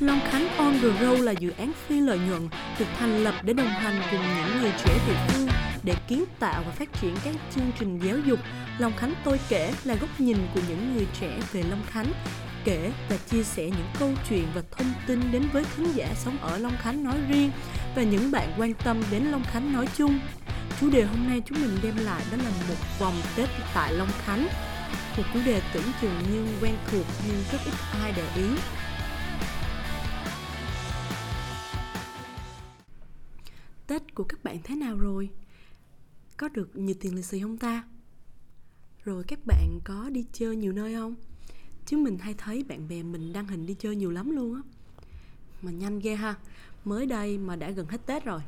Long Khánh On The Road là dự án phi lợi nhuận được thành lập để đồng hành cùng những người trẻ địa phương để kiến tạo và phát triển các chương trình giáo dục. Long Khánh tôi kể là góc nhìn của những người trẻ về Long Khánh, kể và chia sẻ những câu chuyện và thông tin đến với khán giả sống ở Long Khánh nói riêng và những bạn quan tâm đến Long Khánh nói chung. Chủ đề hôm nay chúng mình đem lại đó là một vòng Tết tại Long Khánh. Một chủ đề tưởng chừng như quen thuộc nhưng rất ít ai để ý. Của các bạn thế nào rồi? Có được nhiều tiền lì xì không ta? Rồi các bạn có đi chơi nhiều nơi không? Chứ mình hay thấy bạn bè mình đăng hình đi chơi nhiều lắm luôn á Mà nhanh ghê ha Mới đây mà đã gần hết Tết rồi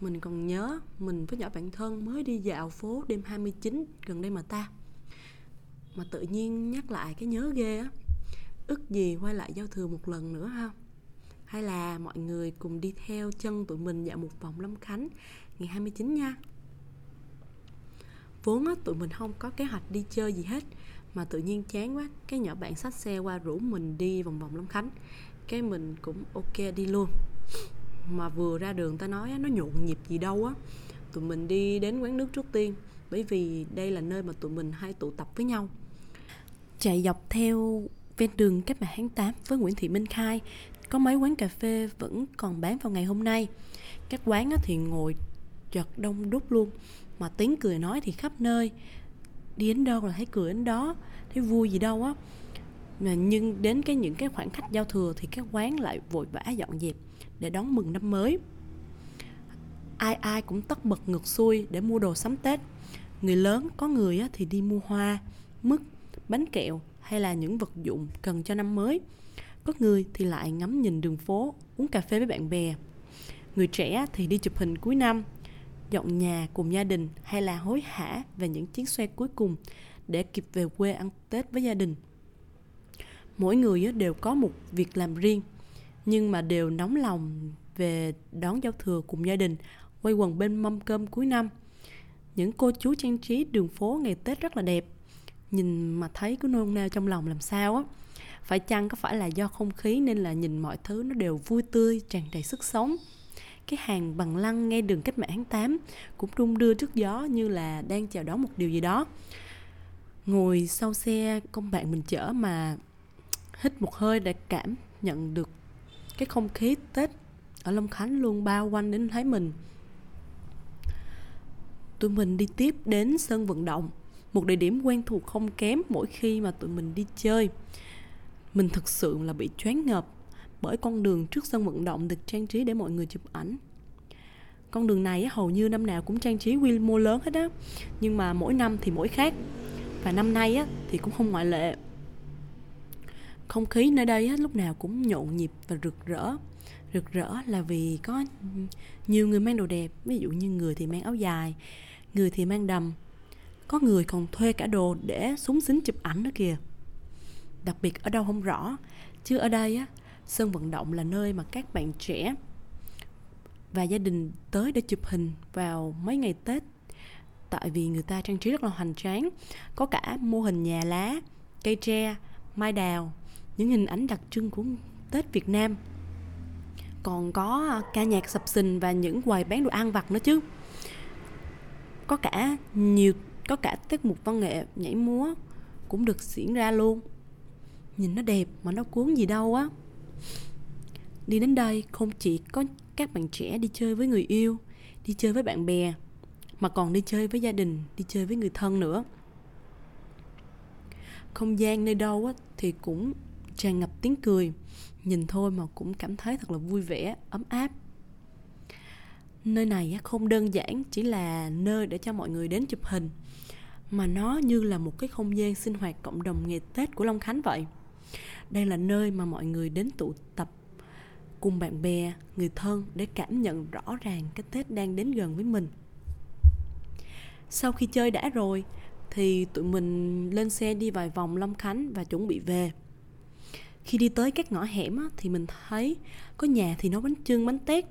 Mình còn nhớ mình với nhỏ bạn thân mới đi dạo phố đêm 29 gần đây mà ta Mà tự nhiên nhắc lại cái nhớ ghê á Ước gì quay lại giao thừa một lần nữa ha hay là mọi người cùng đi theo chân tụi mình dạo một vòng Long Khánh ngày 29 nha. Vốn á, tụi mình không có kế hoạch đi chơi gì hết mà tự nhiên chán quá cái nhỏ bạn xách xe qua rủ mình đi vòng vòng Long Khánh. Cái mình cũng ok đi luôn. Mà vừa ra đường ta nói nó nhộn nhịp gì đâu á. Tụi mình đi đến quán nước trước tiên bởi vì đây là nơi mà tụi mình hay tụ tập với nhau. Chạy dọc theo ven đường cách mạng tháng 8 với Nguyễn Thị Minh Khai có mấy quán cà phê vẫn còn bán vào ngày hôm nay. Các quán thì ngồi chật đông đúc luôn, mà tiếng cười nói thì khắp nơi. Đi đến đâu là thấy cười đến đó, thấy vui gì đâu á. Mà nhưng đến cái những cái khoảng khách giao thừa thì các quán lại vội vã dọn dẹp để đón mừng năm mới. Ai ai cũng tất bật ngược xuôi để mua đồ sắm tết. Người lớn có người thì đi mua hoa, mứt, bánh kẹo hay là những vật dụng cần cho năm mới có người thì lại ngắm nhìn đường phố uống cà phê với bạn bè người trẻ thì đi chụp hình cuối năm dọn nhà cùng gia đình hay là hối hả về những chuyến xe cuối cùng để kịp về quê ăn Tết với gia đình. Mỗi người đều có một việc làm riêng nhưng mà đều nóng lòng về đón giao thừa cùng gia đình, quay quần bên mâm cơm cuối năm. Những cô chú trang trí đường phố ngày Tết rất là đẹp. Nhìn mà thấy cứ nôn nao trong lòng làm sao á. Phải chăng có phải là do không khí nên là nhìn mọi thứ nó đều vui tươi, tràn đầy sức sống? Cái hàng bằng lăng ngay đường cách mạng tháng 8 cũng đung đưa trước gió như là đang chào đón một điều gì đó. Ngồi sau xe công bạn mình chở mà hít một hơi để cảm nhận được cái không khí tết ở long khánh luôn bao quanh đến thấy mình. Tụi mình đi tiếp đến sân vận động một địa điểm quen thuộc không kém mỗi khi mà tụi mình đi chơi mình thực sự là bị choáng ngợp bởi con đường trước sân vận động được trang trí để mọi người chụp ảnh. Con đường này hầu như năm nào cũng trang trí quy mô lớn hết á nhưng mà mỗi năm thì mỗi khác. Và năm nay á thì cũng không ngoại lệ. Không khí nơi đây á, lúc nào cũng nhộn nhịp và rực rỡ. Rực rỡ là vì có nhiều người mang đồ đẹp ví dụ như người thì mang áo dài người thì mang đầm có người còn thuê cả đồ để súng xính chụp ảnh nữa kìa đặc biệt ở đâu không rõ. Chứ ở đây á, sân vận động là nơi mà các bạn trẻ và gia đình tới để chụp hình vào mấy ngày Tết. Tại vì người ta trang trí rất là hoành tráng, có cả mô hình nhà lá, cây tre, mai đào, những hình ảnh đặc trưng của Tết Việt Nam. Còn có à, ca nhạc sập sình và những quầy bán đồ ăn vặt nữa chứ. Có cả nhiều, có cả tiết mục văn nghệ nhảy múa cũng được diễn ra luôn nhìn nó đẹp mà nó cuốn gì đâu á. Đi đến đây không chỉ có các bạn trẻ đi chơi với người yêu đi chơi với bạn bè mà còn đi chơi với gia đình đi chơi với người thân nữa. Không gian nơi đâu á, thì cũng tràn ngập tiếng cười. Nhìn thôi mà cũng cảm thấy thật là vui vẻ ấm áp. Nơi này không đơn giản chỉ là nơi để cho mọi người đến chụp hình mà nó như là một cái không gian sinh hoạt cộng đồng ngày tết của long khánh vậy đây là nơi mà mọi người đến tụ tập cùng bạn bè người thân để cảm nhận rõ ràng cái tết đang đến gần với mình. Sau khi chơi đã rồi thì tụi mình lên xe đi vài vòng long khánh và chuẩn bị về. Khi đi tới các ngõ hẻm á, thì mình thấy có nhà thì nấu bánh trưng bánh tét.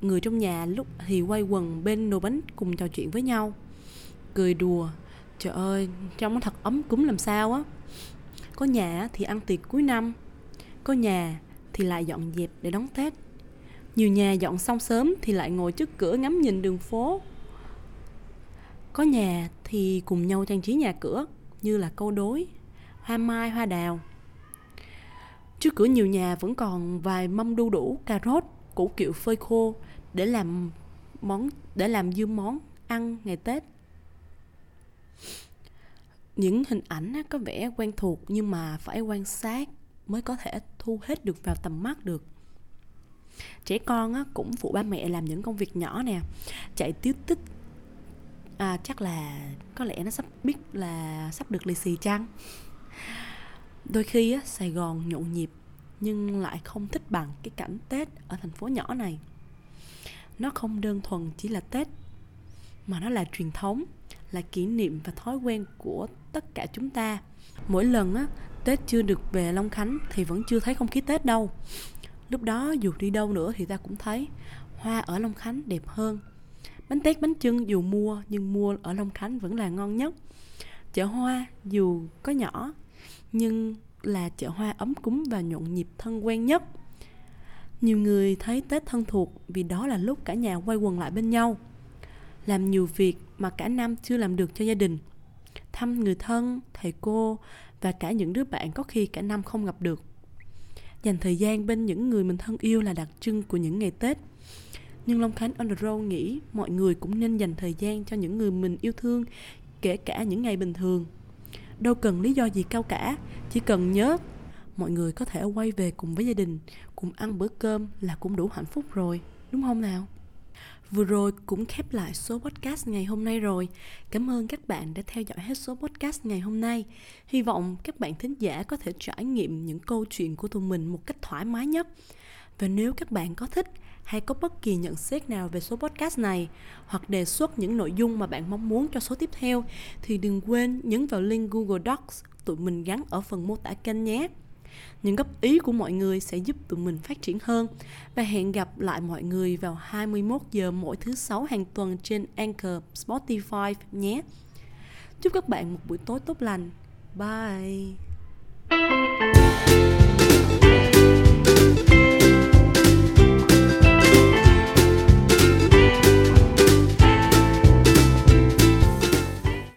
Người trong nhà lúc thì quay quần bên nồi bánh cùng trò chuyện với nhau. Cười đùa trời ơi trong nó thật ấm cúng làm sao á có nhà thì ăn tiệc cuối năm có nhà thì lại dọn dẹp để đón Tết. Nhiều nhà dọn xong sớm thì lại ngồi trước cửa ngắm nhìn đường phố. Có nhà thì cùng nhau trang trí nhà cửa như là câu đối, hoa mai, hoa đào. Trước cửa nhiều nhà vẫn còn vài mâm đu đủ, cà rốt, củ kiệu phơi khô để làm món để làm dư món ăn ngày Tết. Những hình ảnh có vẻ quen thuộc nhưng mà phải quan sát mới có thể thu hết được vào tầm mắt được. Trẻ con cũng phụ ba mẹ làm những công việc nhỏ nè chạy tiếu tích. À, chắc là có lẽ nó sắp biết là sắp được lì xì chăng? Đôi khi á, sài gòn nhộn nhịp nhưng lại không thích bằng cái cảnh tết ở thành phố nhỏ này. Nó không đơn thuần chỉ là tết mà nó là truyền thống là kỷ niệm và thói quen của tất cả chúng ta. Mỗi lần á, tết chưa được về long khánh thì vẫn chưa thấy không khí tết đâu. Lúc đó dù đi đâu nữa thì ta cũng thấy hoa ở long khánh đẹp hơn. Bánh tét, bánh trưng dù mua nhưng mua ở long khánh vẫn là ngon nhất. Chợ hoa dù có nhỏ, nhưng là chợ hoa ấm cúng và nhộn nhịp thân quen nhất. Nhiều người thấy tết thân thuộc vì đó là lúc cả nhà quay quần lại bên nhau. Làm nhiều việc mà cả năm chưa làm được cho gia đình. Thăm người thân, thầy cô và cả những đứa bạn có khi cả năm không gặp được. Dành thời gian bên những người mình thân yêu là đặc trưng của những ngày tết. Nhưng long khánh on the road nghĩ mọi người cũng nên dành thời gian cho những người mình yêu thương, kể cả những ngày bình thường. Đâu cần lý do gì cao cả, chỉ cần nhớ mọi người có thể quay về cùng với gia đình, cùng ăn bữa cơm là cũng đủ hạnh phúc rồi, đúng không nào? Vừa rồi cũng khép lại số podcast ngày hôm nay rồi. Cảm ơn các bạn đã theo dõi hết số podcast ngày hôm nay. Hy vọng các bạn thính giả có thể trải nghiệm những câu chuyện của tụi mình một cách thoải mái nhất. Và nếu các bạn có thích hay có bất kỳ nhận xét nào về số podcast này, hoặc đề xuất những nội dung mà bạn mong muốn cho số tiếp theo, thì đừng quên nhấn vào link Google Docs tụi mình gắn ở phần mô tả kênh nhé. Những góp ý của mọi người sẽ giúp tụi mình phát triển hơn và hẹn gặp lại mọi người vào 21 giờ mỗi thứ sáu hàng tuần trên Anchor, Spotify nhé. Chúc các bạn một buổi tối tốt lành. Bye.